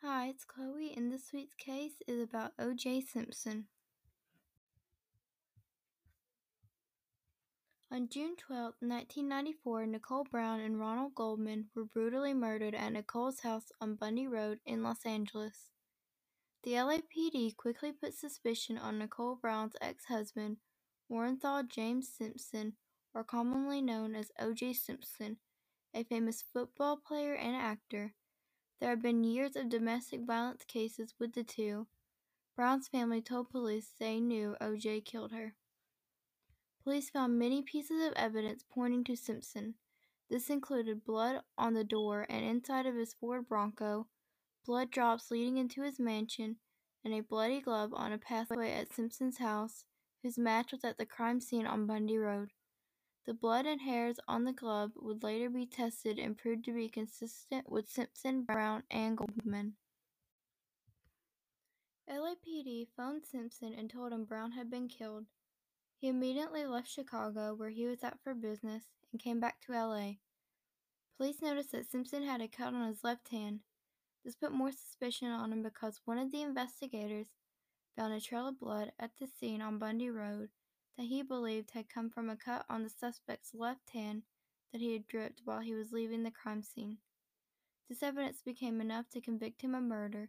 Hi, it's Chloe, and this week's case is about O.J. Simpson. On June 12, 1994, Nicole Brown and Ronald Goldman were brutally murdered at Nicole's house on Bundy Road in Los Angeles. The LAPD quickly put suspicion on Nicole Brown's ex-husband, Orenthal James Simpson, or commonly known as O.J. Simpson, a famous football player and actor. There have been years of domestic violence cases with the two. Brown's family told police they knew O.J. killed her. Police found many pieces of evidence pointing to Simpson. This included blood on the door and inside of his Ford Bronco, blood drops leading into his mansion, and a bloody glove on a pathway at Simpson's house, whose match was at the crime scene on Bundy Road. The blood and hairs on the glove would later be tested and proved to be consistent with Simpson, Brown, and Goldman. LAPD phoned Simpson and told him Brown had been killed. He immediately left Chicago, where he was at for business, and came back to LA. Police noticed that Simpson had a cut on his left hand. This put more suspicion on him because one of the investigators found a trail of blood at the scene on Bundy Road that he believed had come from a cut on the suspect's left hand that he had dripped while he was leaving the crime scene. This evidence became enough to convict him of murder.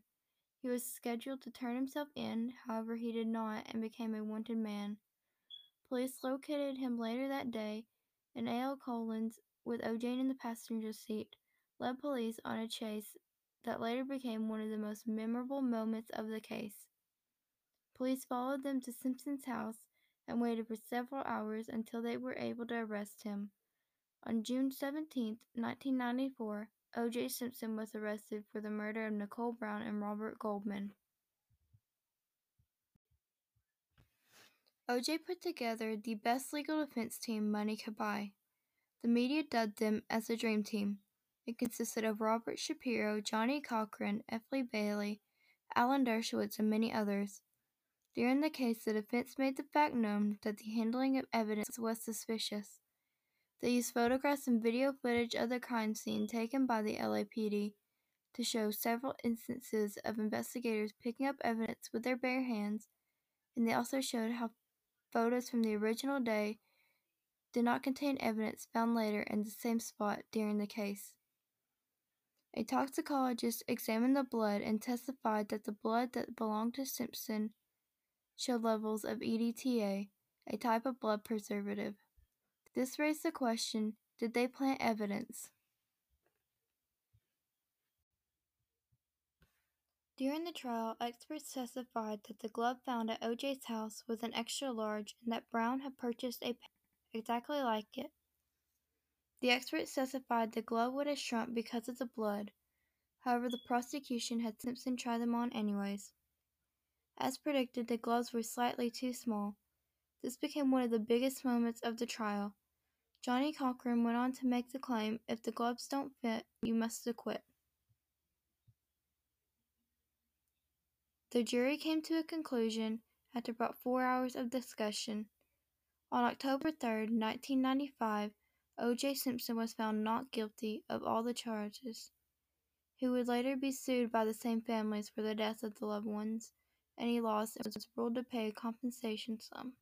He was scheduled to turn himself in, however, he did not and became a wanted man. Police located him later that day, and A.L. Cowlings, with O.J. in the passenger seat, led police on a chase that later became one of the most memorable moments of the case. Police followed them to Simpson's house and waited for several hours until they were able to arrest him. On June 17, 1994, O.J. Simpson was arrested for the murder of Nicole Brown and Robert Goldman. O.J. put together the best legal defense team money could buy. The media dubbed them as the Dream Team. It consisted of Robert Shapiro, Johnnie Cochran, F. Lee Bailey, Alan Dershowitz, and many others. During the case, the defense made the fact known that the handling of evidence was suspicious. They used photographs and video footage of the crime scene taken by the LAPD to show several instances of investigators picking up evidence with their bare hands, and they also showed how photos from the original day did not contain evidence found later in the same spot during the case. A toxicologist examined the blood and testified that the blood that belonged to Simpson showed levels of EDTA, a type of blood preservative. This raised the question did they plant evidence? During the trial, experts testified that the glove found at OJ's house was an extra large and that Brown had purchased a pair exactly like it. The experts testified the glove would have shrunk because of the blood. However, the prosecution had Simpson try them on anyways. As predicted, the gloves were slightly too small. This became one of the biggest moments of the trial. Johnnie Cochran went on to make the claim if the gloves don't fit, you must acquit. The jury came to a conclusion after about four hours of discussion. On October 3, 1995, O.J. Simpson was found not guilty of all the charges. He would later be sued by the same families for the deaths of the loved ones and loss and was ruled to pay a compensation sum.